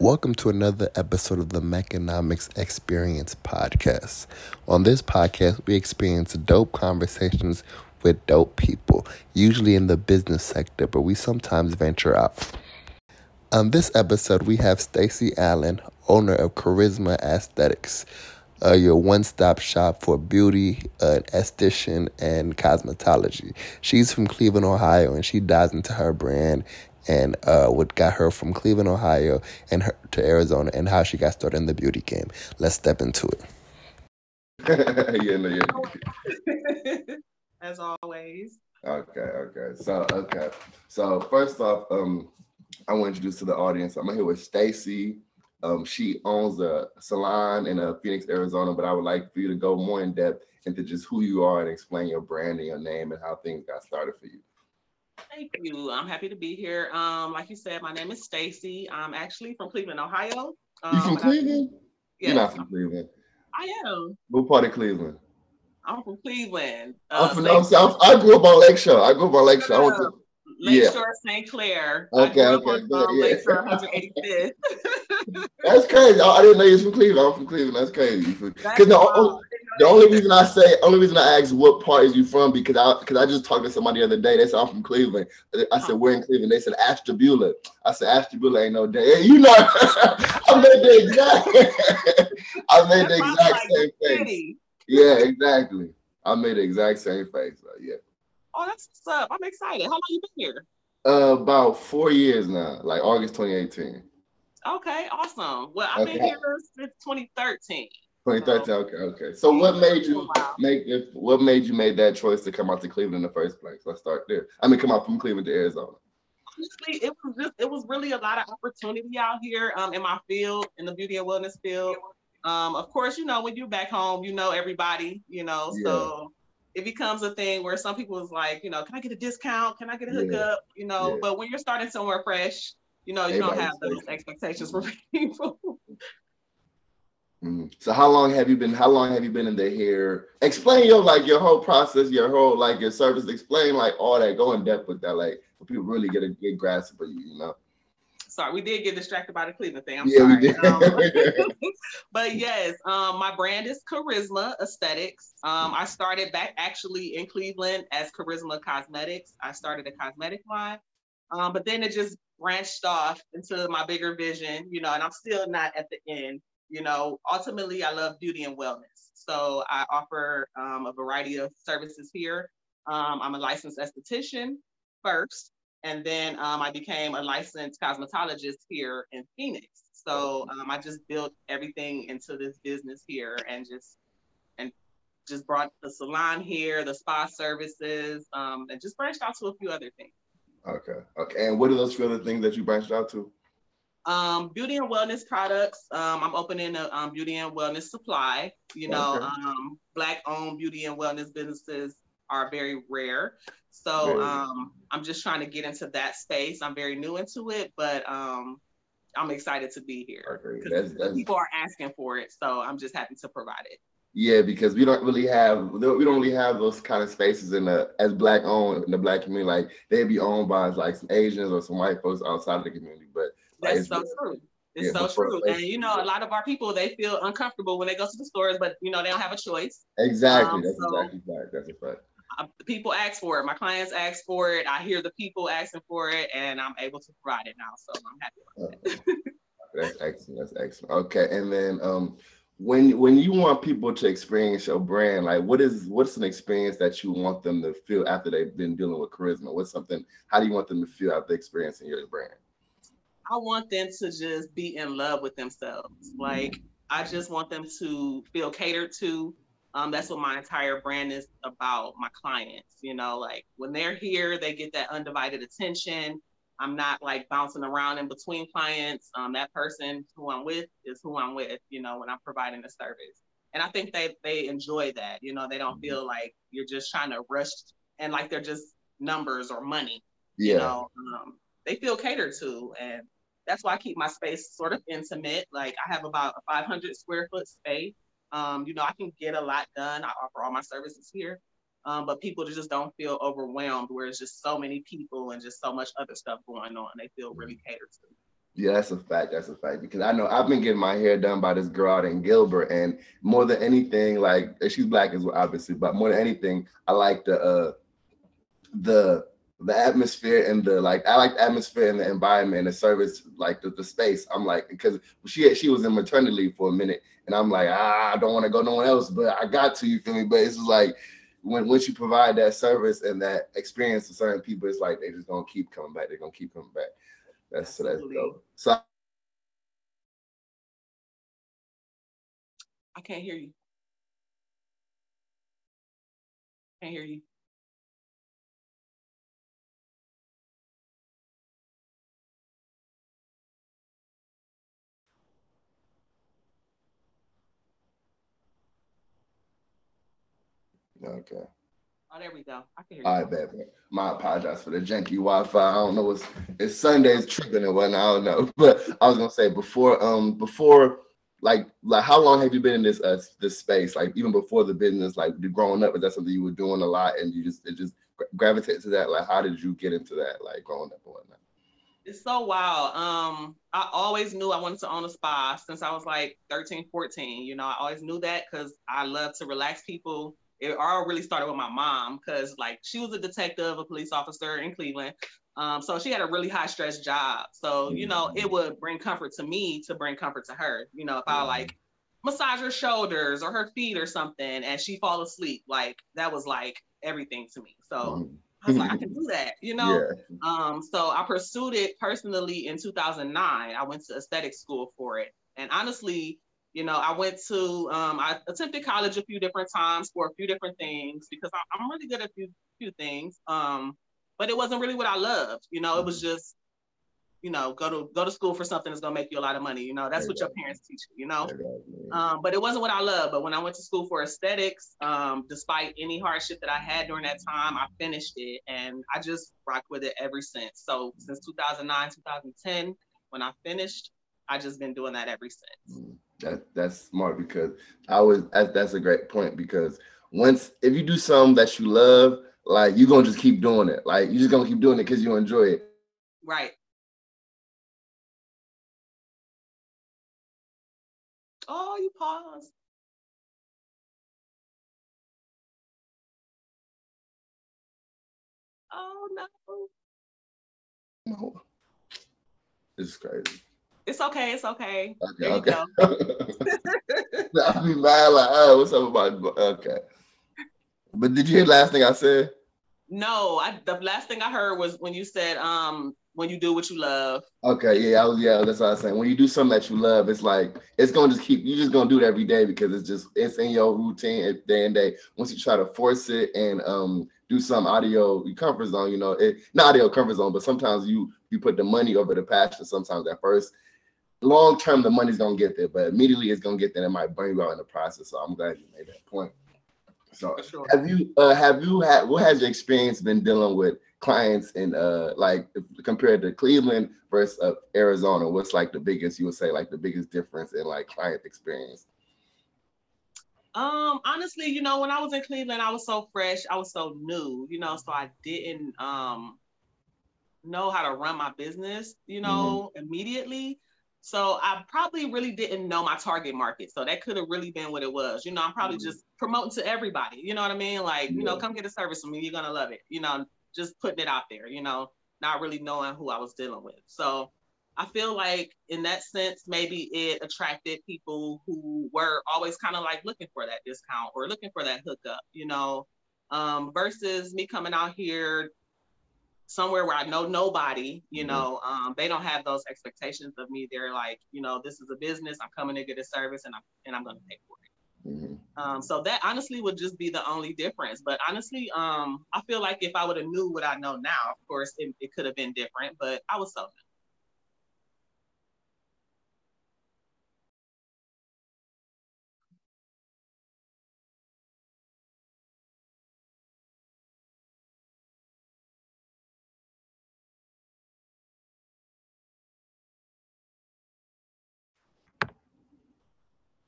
Welcome to another episode of the Mechanomics Experience podcast. On this podcast, we experience dope conversations with dope people, usually in the business sector, but we sometimes venture out. On this episode, we have Stacy Allen, owner of Kharisma Esthetics, uh, your one-stop shop for beauty, uh, esthetician, and cosmetology. She's from Cleveland, Ohio, and she dives into her brand and uh, what got her from Cleveland, Ohio, and her to Arizona, and how she got started in the beauty game. Let's step into it. yeah, no, yeah. As always. Okay, okay. So, okay. So, first off, um, I want to introduce to the audience. I'm here with Stacy. Um, she owns a salon in uh, Phoenix, Arizona, but I would like for you to go more in depth into just who you are and explain your brand and your name and how things got started for you. Thank you. I'm happy to be here. Um, like you said, my name is Stacy. I'm actually from Cleveland, Ohio. Um, you from Cleveland? I, You're not from Cleveland. I am. What part of Cleveland? I'm from Cleveland. Uh, I'm from no, South. I grew up on Lakeshore. I grew up on Lakeshore. I went to, Lakeshore yeah. St. Clair. Okay, okay. On, um, yeah. Lakeshore 185th. That's crazy. I didn't know you was from Cleveland. I'm from Cleveland. That's crazy. Because the, the only reason I say, only reason I ask what part is you from because I because I just talked to somebody the other day. They said I'm from Cleveland. I said we're in Cleveland. They said Ashtabula. I said Ashtabula ain't no day. You know, I made the exact. I made the exact same face. Yeah, exactly. I made the exact same face. So, yeah. Oh, that's what's up. I'm excited. How long you been here? Uh, about four years now, like August 2018. Okay, awesome. Well, I've okay. been here since 2013. 2013. So, okay, okay. So what made you make if what made you make that choice to come out to Cleveland in the first place? Let's start there. I mean, come out from Cleveland to Arizona. Honestly, it was just it was really a lot of opportunity out here um, in my field, in the beauty and wellness field. Um, of course, you know, when you're back home, you know everybody, you know, yeah. so it becomes a thing where some people is like, you know, can I get a discount? Can I get a hookup? Yeah. You know, yeah. but when you're starting somewhere fresh, you know, you don't have those expectations for people. Mm-hmm. So how long have you been? How long have you been in the hair? Explain your like your whole process, your whole like your service. Explain like all that. Go in depth with that, like for people really get a good grasp of you. You know. Sorry, we did get distracted by the Cleveland thing. I'm yeah, sorry. We did. Um, but yes, um, my brand is Kharisma Esthetics. Um, I started back actually in Cleveland as Kharisma Cosmetics. I started a cosmetic line, um, but then it just branched off into my bigger vision, you know, and I'm still not at the end. You know, ultimately, I love beauty and wellness. So I offer um, a variety of services here. Um, I'm a licensed esthetician first, and then um, I became a licensed cosmetologist here in Phoenix. So um, I just built everything into this business here, and just and just brought the salon here, the spa services, um, and just branched out to a few other things. Okay. Okay. And what are those few other things that you branched out to? Um, beauty and wellness products. Um, I'm opening a um, beauty and wellness supply. You know, okay. um, black owned beauty and wellness businesses are very rare. So um, I'm just trying to get into that space. I'm very new into it, but um, I'm excited to be here because people are asking for it. So I'm just happy to provide it. Yeah, because we don't really have we don't really have those kind of spaces in the as black owned in the black community. Like they'd be owned by like some Asians or some white folks outside of the community. That's so true. It's yeah, so true. And you know, a lot of our people they feel uncomfortable when they go to the stores, but you know, they don't have a choice. Exactly. Um, that's so, exactly right. That's a fact. people ask for it. My clients ask for it. I hear the people asking for it, and I'm able to provide it now. So I'm happy with that. that's excellent. That's excellent. Okay, and then um, when when you want people to experience your brand, like what is what's an experience that you want them to feel after they've been dealing with kharisma? What's something? How do you want them to feel after experiencing your brand? I want them to just be in love with themselves. Like I just want them to feel catered to. Um, that's what my entire brand is about. My clients, you know, like when they're here, they get that undivided attention. I'm not like bouncing around in between clients. Um, that person who I'm with is who I'm with, you know, when I'm providing the service. And I think they they enjoy that. You know, they don't feel like you're just trying to rush and like they're just numbers or money. Yeah. You know, um, they feel catered to, and that's why I keep my space sort of intimate. Like I have about a 500 square foot space. Um, you know, I can get a lot done. I offer all my services here. Um, but people just don't feel overwhelmed where it's just so many people and just so much other stuff going on. They feel really catered to. Yeah, that's a fact. That's a fact. Because I know I've been getting my hair done by this girl out in Gilbert, and more than anything, like she's black as well, obviously, but more than anything, I like the uh the the atmosphere and the like I like the atmosphere and the environment and the service, like the, the space. I'm like, because she she was in maternity leave for a minute, and I'm like, ah, I don't want to go no one else, but I got to, you feel me? But it's just like when once you provide that service and that experience to certain people, it's like they just gonna keep coming back. They're gonna keep coming back. That's so that's dope. So I can't hear you. Can't hear you. Okay. Oh, there we go. I can hear you. All right, bad, bad. My apologize for the janky Wi-Fi. I don't know what's it's Sunday's tripping and whatnot. I don't know. But I was gonna say before um before like like how long have you been in this uh this space? Like even before the business, like growing up, is that something you were doing a lot and you just it just gravitated to that? Like how did you get into that, like growing up and whatnot? It's so wild. Um, I always knew I wanted to own a spa since I was like 13, 14. You know, I always knew that because I love to relax people it all really started with my mom because like she was a detective, a police officer in Cleveland. Um, so she had a really high stress job. So, you know, it would bring comfort to me to bring comfort to her. You know, if I like massage her shoulders or her feet or something and she fall asleep, like that was like everything to me. So I was like, I can do that, you know? Yeah. Um, so I pursued it personally in 2009. I went to aesthetic school for it. And honestly, you know, I went to, um, I attempted college a few different times for a few different things because I, am really good at a few, few things. Um, but it wasn't really what I loved. You know, it was just, you know, go to go to school for something that's gonna make you a lot of money. You know, that's what your parents teach you. You know, um, but it wasn't what I loved. But when I went to school for aesthetics, um, despite any hardship that I had during that time, I finished it, and I just rocked with it ever since. So since 2009, 2010, when I finished, I just been doing that ever since. Mm. That that's smart because I was that's, that's a great point because once if you do something that you love, like you're gonna just keep doing it. Like you're just gonna keep doing it because you enjoy it. Right. Oh, you paused. Oh no. No. This is crazy. It's okay. It's okay. Okay. There okay. I'll be mad like, oh, what's up about? Okay. But did you hear the last thing I said? No, I the last thing I heard was when you said, um, when you do what you love. Okay, yeah, I was yeah, that's what I was saying. When you do something that you love, it's like it's gonna just keep you just gonna do it every day because it's just it's in your routine day and day. Once you try to force it and um do some audio comfort zone, you know, it not audio comfort zone, but sometimes you you put the money over the passion sometimes at first long term the money's gonna get there, but immediately it's gonna get there. It might burn you out in the process. So I'm glad you made that point. So sure. have you uh, have you had what has your experience been dealing with clients in uh like compared to Cleveland versus uh, Arizona? What's like the biggest you would say like the biggest difference in like client experience? Um, honestly, you know, when I was in Cleveland, I was so fresh, I was so new, you know, so I didn't um know how to run my business, you know, mm-hmm. immediately. So I probably really didn't know my target market. So that could have really been what it was. You know, I'm probably mm-hmm. just promoting to everybody. You know what I mean? Like, yeah. you know, come get a service from me. You're gonna love it. You know, just putting it out there. You know, not really knowing who I was dealing with. So I feel like in that sense, maybe it attracted people who were always kind of like looking for that discount or looking for that hookup. You know, um, versus me coming out here somewhere where I know nobody, you mm-hmm. know, um, they don't have those expectations of me. They're like, you know, this is a business. I'm coming to get a service, and I'm and I'm going to pay for it. Mm-hmm. Um, so that honestly would just be the only difference. But honestly, um, I feel like if I would have knew what I know now, of course, it, it could have been different. But I was so new.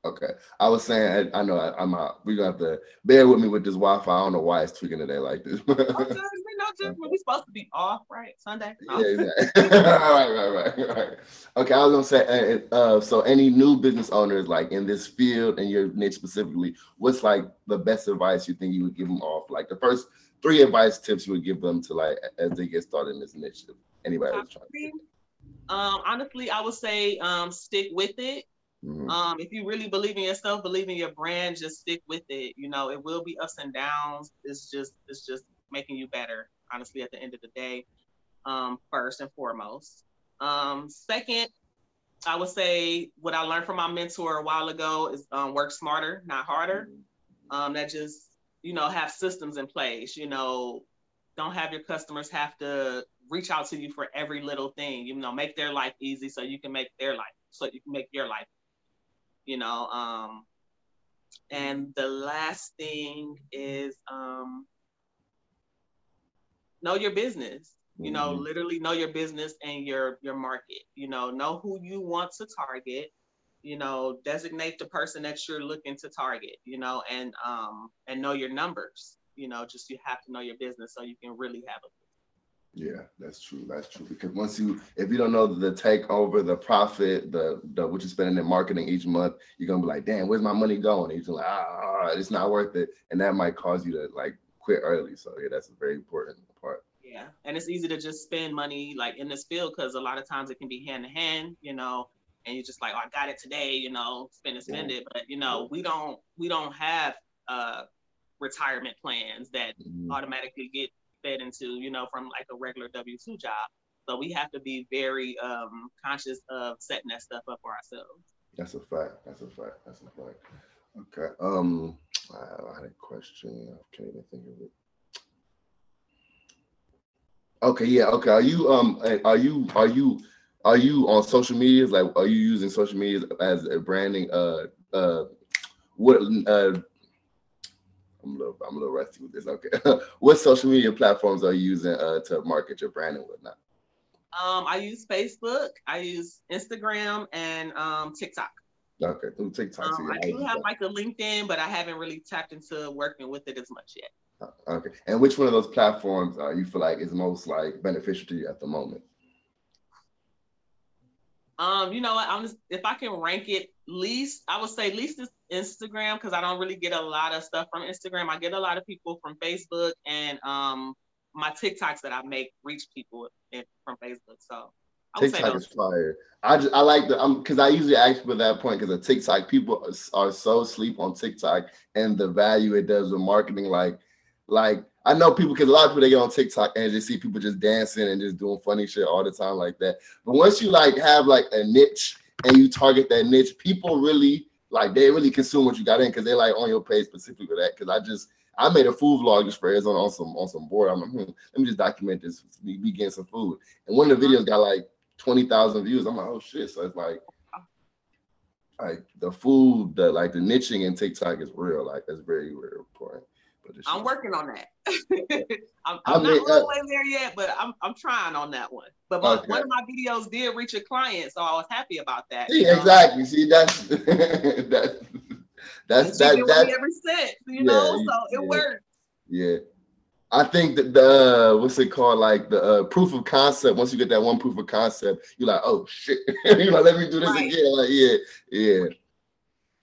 Okay. I was saying, I, I know I, am out. We're going to have to bear with me with this Wi Fi. I don't know why it's tweaking today like this. just when we supposed to be off, right? Sunday. No. Yeah, exactly. right, right, right, right. Okay, I was gonna say, uh, uh, so any new business owners like in this field and your niche specifically, what's like the best advice you think you would give them off? Like the first three advice tips you would give them to like as they get started in this initiative. Anybody trying. To um, honestly, I would say um, stick with it. Mm-hmm. Um, if you really believe in yourself, believe in your brand, just stick with it. You know, it will be ups and downs. It's just it's just making you better, honestly, at the end of the day. Um, first and foremost. Um, second, I would say what I learned from my mentor a while ago is um, work smarter, not harder. Mm-hmm. Um, that just, you know, have systems in place, you know, don't have your customers have to reach out to you for every little thing, you know, make their life easy so you can make their life, so you can make your life you know. Um, and the last thing is um, know your business. You know, mm-hmm. literally know your business and your your market. You know, know who you want to target. You know, designate the person that you're looking to target. You know, and um and know your numbers. You know, just you have to know your business so you can really have a yeah, that's true. That's true. Because once you, if you don't know the takeover, the profit, the the what you're spending in marketing each month, you're gonna be like, damn, where's my money going? And you're like, ah, it's not worth it, and that might cause you to like quit early. So yeah, that's a very important part. Yeah, and it's easy to just spend money like in this field because a lot of times it can be hand to hand, you know, and you're just like, oh, I got it today, you know, spend it, spend yeah. it. But you know, we don't we don't have uh retirement plans that mm-hmm. automatically get fed into, you know, from like a regular W two job. So we have to be very um, conscious of setting that stuff up for ourselves. That's a fact. That's a fact. That's a fact. Okay. Um, I had a question. I can't even think of it. Okay. Yeah. Okay. Are you um? Are you are you are you on social media? Like, are you using social media as a branding? Uh. Uh. What uh I'm a little, I'm a little rusty with this. Okay, what social media platforms are you using uh, to market your brand and whatnot? Um, I use Facebook, I use Instagram, and um, TikTok. Okay, through TikTok. Um, I do have like a LinkedIn, but I haven't really tapped into working with it as much yet. Uh, okay, and which one of those platforms uh, you feel like is most like beneficial to you at the moment? Um, you know what? I'm just, if I can rank it least, I would say least is Instagram because I don't really get a lot of stuff from Instagram. I get a lot of people from Facebook and um my TikToks that I make reach people in, from Facebook. So I TikTok is fire. I just I like the um because I usually ask for that point because the TikTok people are, are so sleep on TikTok and the value it does with marketing. Like like I know people because a lot of people they get on TikTok and just see people just dancing and just doing funny shit all the time like that. But once you like have like a niche and you target that niche, people really like they really consume what you got in because they're like on your page specifically for that. Because I just I made a food vlog just for Arizona on some on some board. I'm like, hmm, let me just document this, me, me getting some food. And one of the videos got like twenty thousand views. I'm like, oh shit! So it's like, like the food, the like the niching in TikTok is real. Like that's very very important. I'm working on that. I'm, I'm not all the way there yet, but I'm I'm trying on that one. But okay. one of my videos did reach a client, so I was happy about that. Yeah, exactly. See, that's that, that's that that ever since, you yeah, know. So it yeah. worked. Yeah. I think that the what's it called, like the uh, proof of concept. Once you get that one proof of concept, you're like, oh shit, you know, let me do this right. again. Like, yeah, yeah.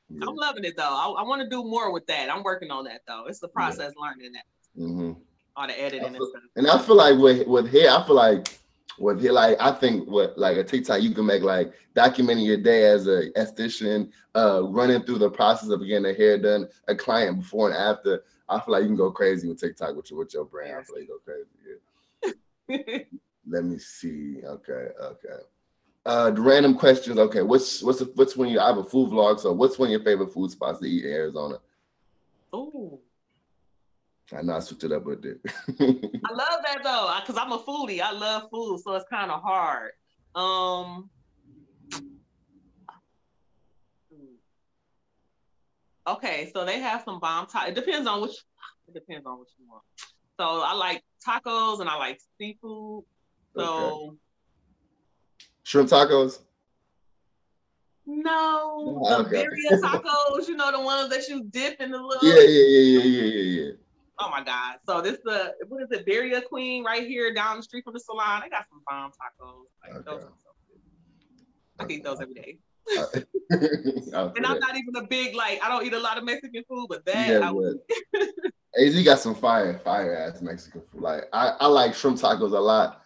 Yeah. I'm loving it though. I, I want to do more with that. I'm working on that though. It's the process yeah. learning that. Mm-hmm. All the editing feel, and stuff. And I feel like with with hair, I feel like with hair, like I think what like a TikTok you can make like documenting your day as a esthetician, uh, running through the process of getting the hair done, a client before and after. I feel like you can go crazy with TikTok with your with your brand. I feel like you go crazy. Yeah. Let me see. Okay, okay. Uh, random questions. Okay, what's what's the, what's when you I have a food vlog? So what's one of your favorite food spots to eat in Arizona? Oh, I know I switched it up a bit. I love that though, because I'm a foodie. I love food, so it's kind of hard. Um. Okay, so they have some bomb tacos. It depends on which. It depends on what you want. So I like tacos and I like seafood. So. Okay Shrimp tacos? No, the okay. birria tacos. You know the ones that you dip in the little. Yeah, yeah, yeah, yeah, yeah, yeah, Oh my God. So this the what is it, Birria Queen right here down the street from the salon. They got some bomb tacos. Like okay. those so I eat those every day. and I'm not even a big like I don't eat a lot of Mexican food, but that yeah, I would. AZ got some fire, fire ass Mexican food. Like I, I like shrimp tacos a lot,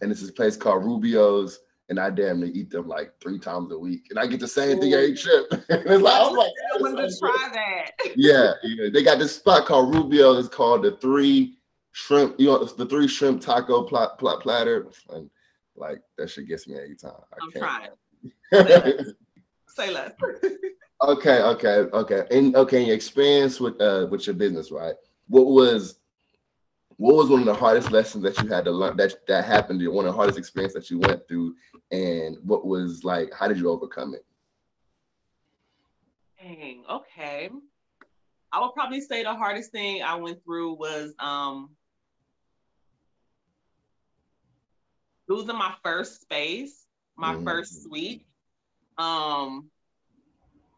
and it's this place called Rubio's, and I damn near eat them like three times a week, and I get the same Ooh. thing every trip. it's like I'm like, I wanted to try that. yeah, yeah, they got this spot called Rubio. It's called the three shrimp. You know, the three shrimp taco plat, plat, platter, and like that shit gets me every time. I I'm trying. Say less. okay, okay, okay. And okay, your experience with uh with your business, right? What was what was one of the hardest lessons that you had to learn that that happened to you, one of the hardest experience that you went through and what was like how did you overcome it? Dang okay. I would probably say the hardest thing i went through was um losing my first space my mm-hmm. first suite. Um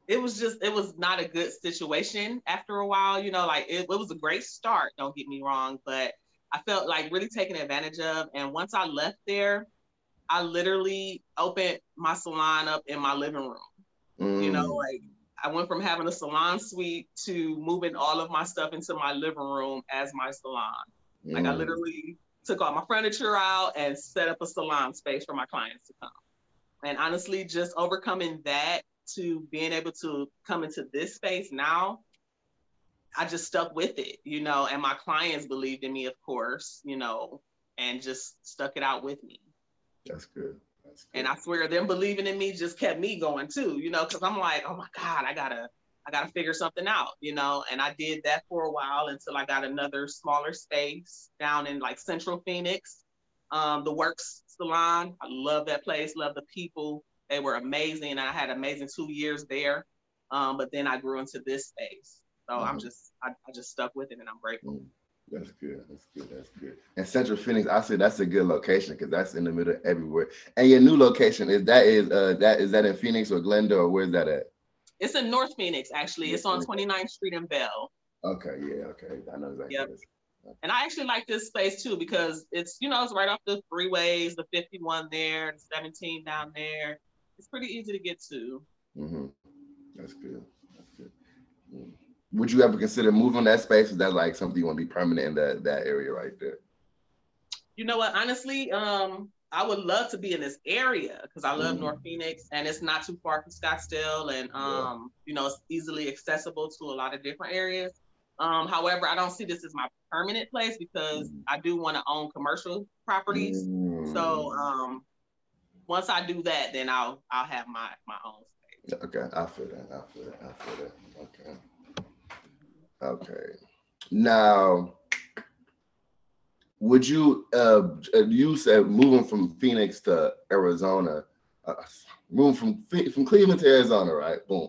it was just it was not a good situation after a while you know like it, it, was a great start don't get me wrong but i felt like really taken advantage of and once i left there i literally opened my salon up in my living room mm. you know mm. like i went from having a salon suite to moving all of my stuff into my living room as my salon mm. like i mm. literally took all my furniture out and set up a salon space for my clients to come and honestly just overcoming that to being able to come into this space now, I just stuck with it, you know, and my clients believed in me, of course, you know, and just stuck it out with me. That's good. That's good. And I swear them believing in me just kept me going too, you know, because I'm like, oh my God, I gotta, I gotta figure something out, you know. And I did that for a while until I got another smaller space down in like Central Phoenix. Um, the Works Salon. I love that place, love the people. They were amazing. I had amazing two years there. Um, but then I grew into this space. So mm-hmm. I'm just I, I, just stuck with it and I'm grateful. Mm. That's good. That's good. That's good. And Central Phoenix, I say that's a good location because that's in the middle everywhere. And your new location is that is uh that is that in Phoenix or Glendale or where's that at? It's in North Phoenix actually. It's on 29th Street and Bell. Okay, yeah, okay. I know exactly. Yep. And I actually like this space too because it's you know it's right off the freeways, the 51 there, the 17 down there it's pretty easy to get to. Mm-hmm. That's good. That's good. Mm. Would you ever consider moving that space? Is that like something you want to be permanent in that that area right there? You know what? Honestly, um, I would love to be in this area because I love mm-hmm. North Phoenix and it's not too far from Scottsdale and um, yeah. you know, it's easily accessible to a lot of different areas. Um, however, I don't see this as my permanent place because mm-hmm. I do want to own commercial properties. Mm-hmm. So um, once I do that, then I'll I'll have my my own space. Okay, I feel that. I feel that. I feel that. Okay. Okay. Now, would you uh you said moving from Phoenix to Arizona, uh, moving from from Cleveland to Arizona, right? Boom.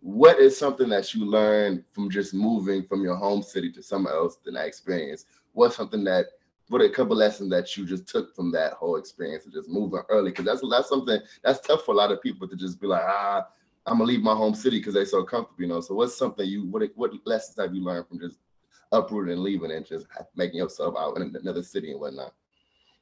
What is something that you learned from just moving from your home city to somewhere else than that experience? What's something that what a couple lessons that you just took from that whole experience of just moving early? Because that's that's something that's tough for a lot of people to just be like, ah, I'm gonna leave my home city because they're so comfortable, you know. So what's something you what what lessons have you learned from just uprooting and leaving and just making yourself out in another city and whatnot?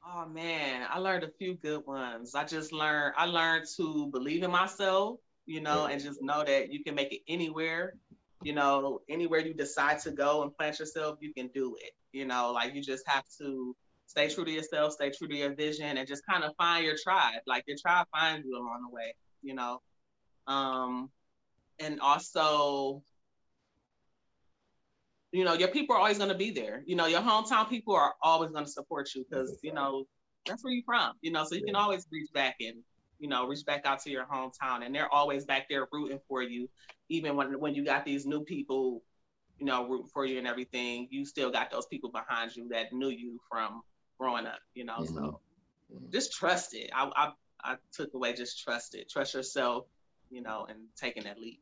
Oh man, I learned a few good ones. I just learned I learned to believe in myself, you know, yeah. and just know that you can make it anywhere you know, anywhere you decide to go and plant yourself, you can do it. You know, like you just have to stay true to yourself, stay true to your vision, and just kind of find your tribe. Like your tribe finds you along the way, you know. Um, and also, you know, your people are always going to be there. You know, your hometown people are always going to support you because you know that's where you're from. You know, so you can always reach back and you know, reach back out to your hometown and they're always back there rooting for you. Even when, when you got these new people, you know, rooting for you and everything, you still got those people behind you that knew you from growing up, you know, mm-hmm. so just trust it. I, I, I took away just trust it, trust yourself, you know, and taking that leap.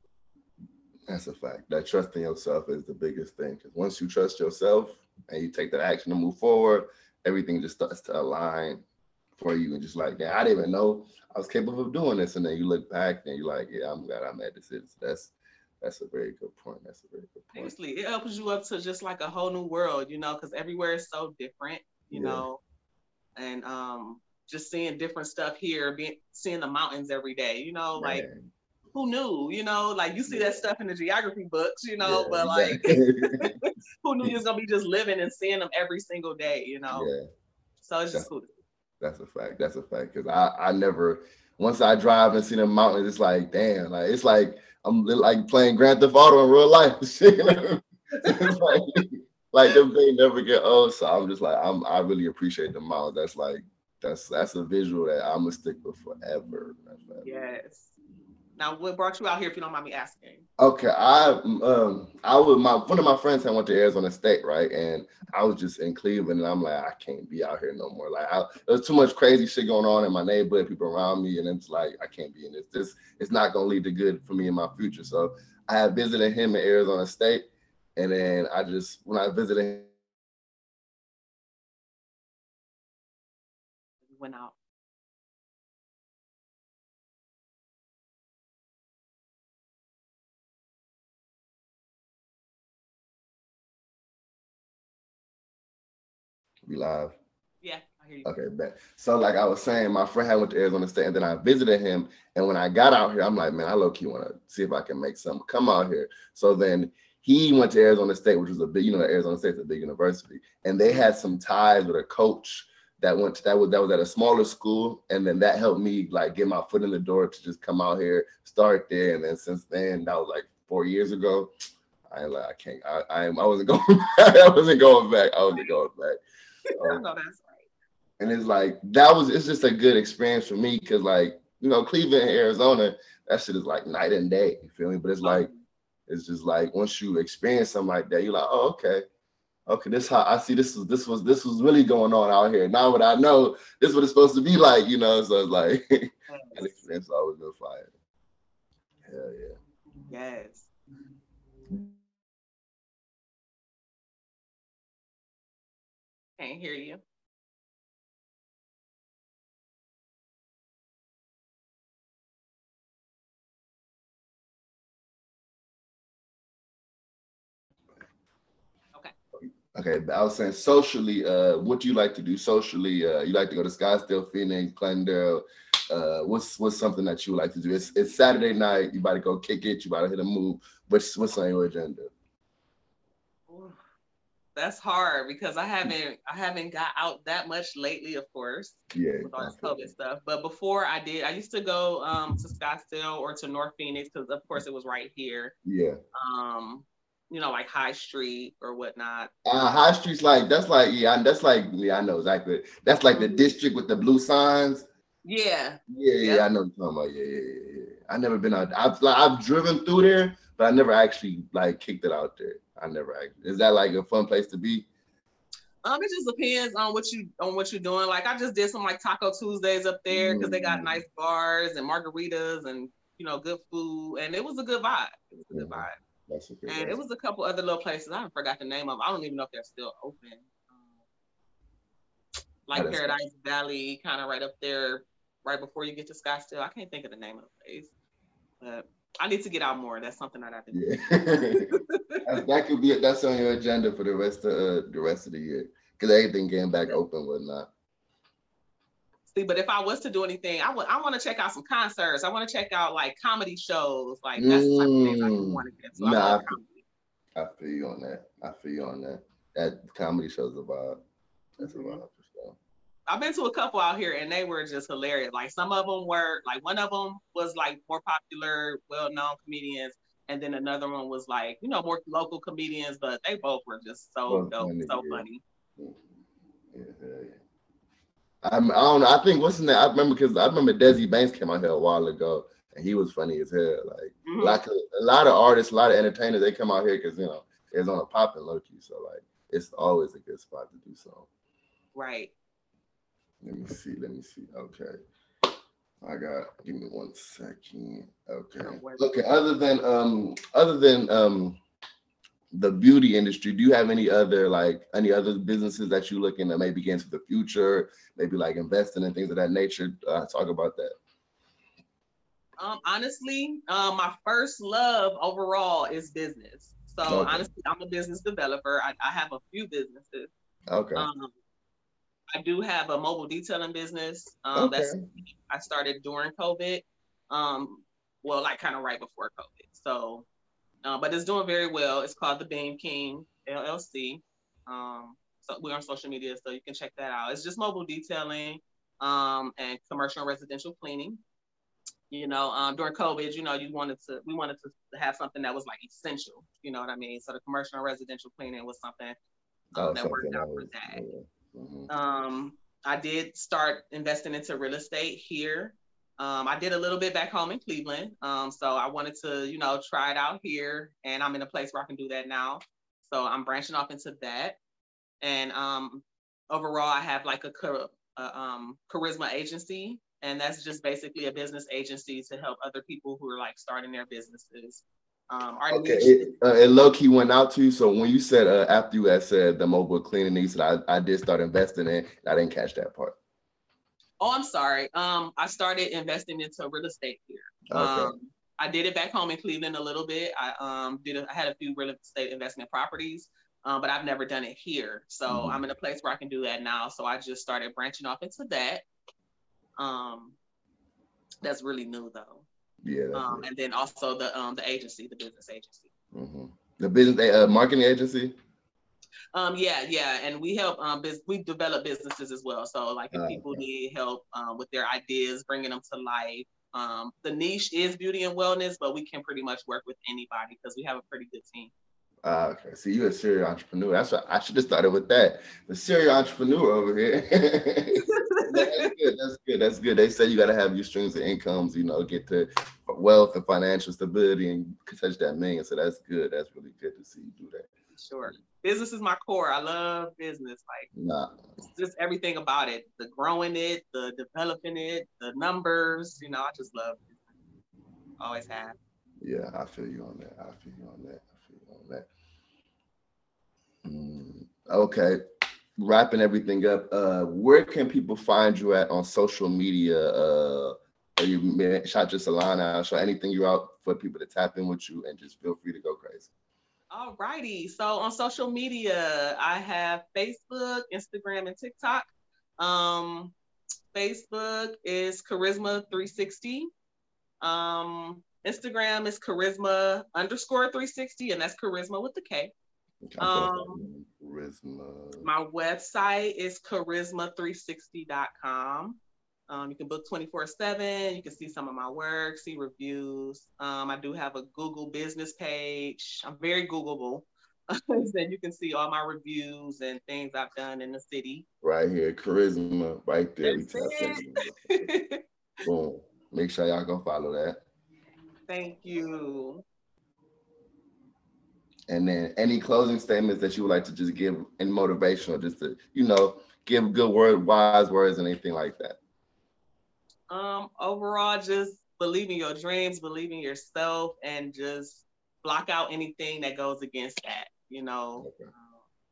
That's a fact. That trust in yourself is the biggest thing. Because once you trust yourself and you take that action to move forward, everything just starts to align for you and just like, yeah, I didn't even know I was capable of doing this. And then you look back and you're like, yeah, I'm glad I made this. That's That's a very good point. That's a very good point. Seriously, it opens you up to just like a whole new world, you know, because everywhere is so different, you yeah. know, and um, just seeing different stuff here, being seeing the mountains every day, you know, Man. Who knew, you know, like you see that stuff in the geography books, you know, yeah, but like who knew you was gonna be just living and seeing them every single day, you know? Yeah. So it's just cool. That's a fact. That's a fact. Cause I, I never once I drive and see the mountains, it's like, damn, like it's like I'm like playing Grand Theft Auto in real life. like, like them things never get old. So I'm just like, I'm I really appreciate the mountains. That's like that's that's a visual that I'm gonna stick with forever. Yes. Now, what brought you out here, if you don't mind me asking? Okay, I um I was my one of my friends had went to Arizona State, right? And I was just in Cleveland, and I'm like, I can't be out here no more. Like, I, there's too much crazy shit going on in my neighborhood, people around me, and it's like I can't be in this. This it's not gonna lead to good for me in my future. So I had visited him in Arizona State, and then I just when I visited him. Went out. Be live? Yeah, I hear you. Okay, bet. So like I was saying, my friend had went to Arizona State, and then I visited him. And when I got out here, I'm like, man, I low key want to see if I can make some come out here. So then he went to Arizona State, which was a big, you know, Arizona State's a big university, and they had some ties with a coach that went to that was that was at a smaller school, and then that helped me like get my foot in the door to just come out here, start there, and then since then that was like four years ago. I like I can't I I, I wasn't going I wasn't going back I wasn't going back. Um, no, that's right. And it's like that was it's just a good experience for me because like you know Cleveland Arizona that shit is like night and day. You feel me? But it's like it's just like once you experience something like that, you're like, oh okay, okay, this how I see this was this was this was really going on out here. Now what I know, this is what it's supposed to be like, you know. So it's like that experience always been fire. Hell yeah. Yes. Can't hear you. Okay. Okay, I was saying socially, uh, what do you like to do socially? Uh, you like to go to Scottsdale, Phoenix, Glendale. Uh, what's what's something that you like to do? It's it's Saturday night. You about to go kick it. You about to hit a move. What's what's on your agenda? That's hard because I haven't I haven't got out that much lately, of course. Yeah. With all this COVID stuff. But before I did, I used to go um to Scottsdale or to North Phoenix because of course it was right here. Yeah. Um, you know, like High Street or whatnot. Uh High Street's like that's like yeah, that's like yeah, I know exactly. That's like the mm-hmm. district with the blue signs. Yeah. Yeah, yeah. I know what you're talking about. Yeah, yeah, yeah, yeah. I never been out. I've like I've driven through there, but I never actually like kicked it out there. I never. Is that like a fun place to be? Um, it just depends on what you on what you're doing. Like I just did some like Taco Tuesdays up there because mm they got mm. nice bars and margaritas and you know good food, and it was a good vibe. It was a good vibe. That's okay. And it was a couple other little places. I forgot the name of. I don't even know if they're still open. Um, like Paradise Valley, kind of right up there, right before you get to Scottsdale. I can't think of the name of the place, but I need to get out more. That's something I have to do. Yeah. that could be that's on your agenda for the rest of uh, the rest of the year because everything getting back open, whatnot. See, but if I was to do anything, I would I want to check out some concerts. I want to check out like comedy shows. Like that's mm. the type of things I want to get. So nah, I, feel, I feel you on that. I feel you on that. That comedy shows about that's about I've been to a couple out here and they were just hilarious. Like some of them were like one of them was like more popular, well-known comedians, and then another one was like you know more local comedians, but they both were just so dope, funny, so yeah. funny. Yeah, yeah. I'm, I don't know. I think what's in that? I remember because I remember Desi Banks came out here a while ago, and he was funny as hell. Like mm-hmm. like a, a, lot of artists, a lot of entertainers, they come out here because you know it's on a popping low key. So like it's always a good spot to do so. Right. Let me see. Let me see. Okay. I got. Give me one second. Okay. Okay. Other than um, other than um, the beauty industry, do you have any other like any other businesses that you looking to maybe get into the future? Maybe like investing in things of that nature. Uh, talk about that. Um, honestly, um, my first love overall is business. So okay. honestly, I'm a business developer. I, I, have a few businesses. Okay. Um, I do have a mobile detailing business. Um, okay. That's I started during COVID. Um, well, like kind of right before COVID. So, uh, but it's doing very well. It's called the Beam King LLC. Um, so we're on social media, so you can check that out. It's just mobile detailing um, and commercial and residential cleaning. You know, um, during COVID, you know, you wanted to, we wanted to have something that was like essential. You know what I mean? So the commercial and residential cleaning was something um, oh, that worked out for that. Mm-hmm. Um, I did start investing into real estate here. Um, I did a little bit back home in Cleveland. Um, so I wanted to, you know, try it out here, and I'm in a place where I can do that now. So I'm branching off into that. And um, overall, I have like a, a um, kharisma agency, and that's just basically a business agency to help other people who are like starting their businesses. Um, okay, it, uh, it low key went out to you. So when you said uh, after you had said the mobile cleaning, you said I, I did start investing in. I didn't catch that part. Oh, I'm sorry. Um, I started investing into real estate here. Okay. Um, I did it back home in Cleveland a little bit. I um did a, I had a few real estate investment properties, um, but I've never done it here. So mm-hmm. I'm in a place where I can do that now. So I just started branching off into that. Um, that's really new though. Yeah. Um, and then also the um the agency, the business agency. Mm-hmm. The business uh, marketing agency. Um, yeah, yeah, and we help. Um, biz- we develop businesses as well. So like if uh, people okay. need help um, with their ideas, bringing them to life. Um, the niche is beauty and wellness, but we can pretty much work with anybody because we have a pretty good team. Uh, okay, so you're a serial entrepreneur. That's what I should have started with that. The serial entrepreneur over here. that's good. That's good. That's good. They say you got to have your streams of incomes. You know, get to wealth and financial stability and touch that million. So that's good. That's really good to see you do that. Sure. Business is my core. I love business. Like, nah. just everything about it. The growing it, the developing it, the numbers. You know, I just love it. Always have. Yeah, I feel you on that. I feel you on that. I feel you on that. Mm, okay wrapping everything up, uh, where can people find you at on social media? Uh, are you shot your salon out? So anything you're out for people to tap in with you and just feel free to go crazy. All righty. So on social media, I have Facebook, Instagram, and TikTok. Um, Facebook is Kharisma 360. Um, Instagram is Kharisma underscore 360, and that's Kharisma with the K. Um, kharisma. My website is kharisma360.com. Um, you can book 24 7. You can see some of my work, see reviews. Um, I do have a Google business page. I'm very Googleable. then you can see all my reviews and things I've done in the city. Right here, kharisma, right there. Boom. Make sure y'all go follow that. Thank you. And then any closing statements that you would like to just give in motivational, just to, you know, give good word, wise words and anything like that. Um, overall, just believe in your dreams, believe in yourself, and just block out anything that goes against that. You know, okay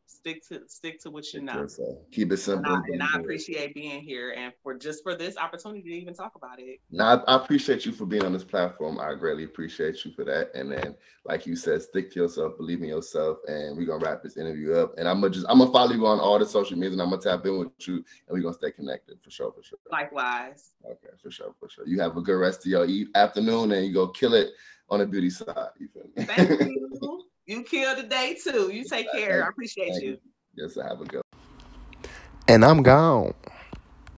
stick to stick to what you know. Keep it simple. And I, and I, appreciate being here and for just for this opportunity to even talk about it. Now I, I, appreciate you for being on this platform. I greatly appreciate you for that. And then, like you said, stick to yourself, believe in yourself, and we're gonna wrap this interview up. And I'm gonna just I'm gonna follow you on all the social media, and I'm gonna tap in with you, and we're gonna stay connected for sure, for sure. Likewise. Okay, for sure, for sure. You have a good rest of your afternoon, and you go kill it on the beauty side. You feel me? Thank you. You killed the day too. You take care. I appreciate you. Yes, I have a go. And I'm gone.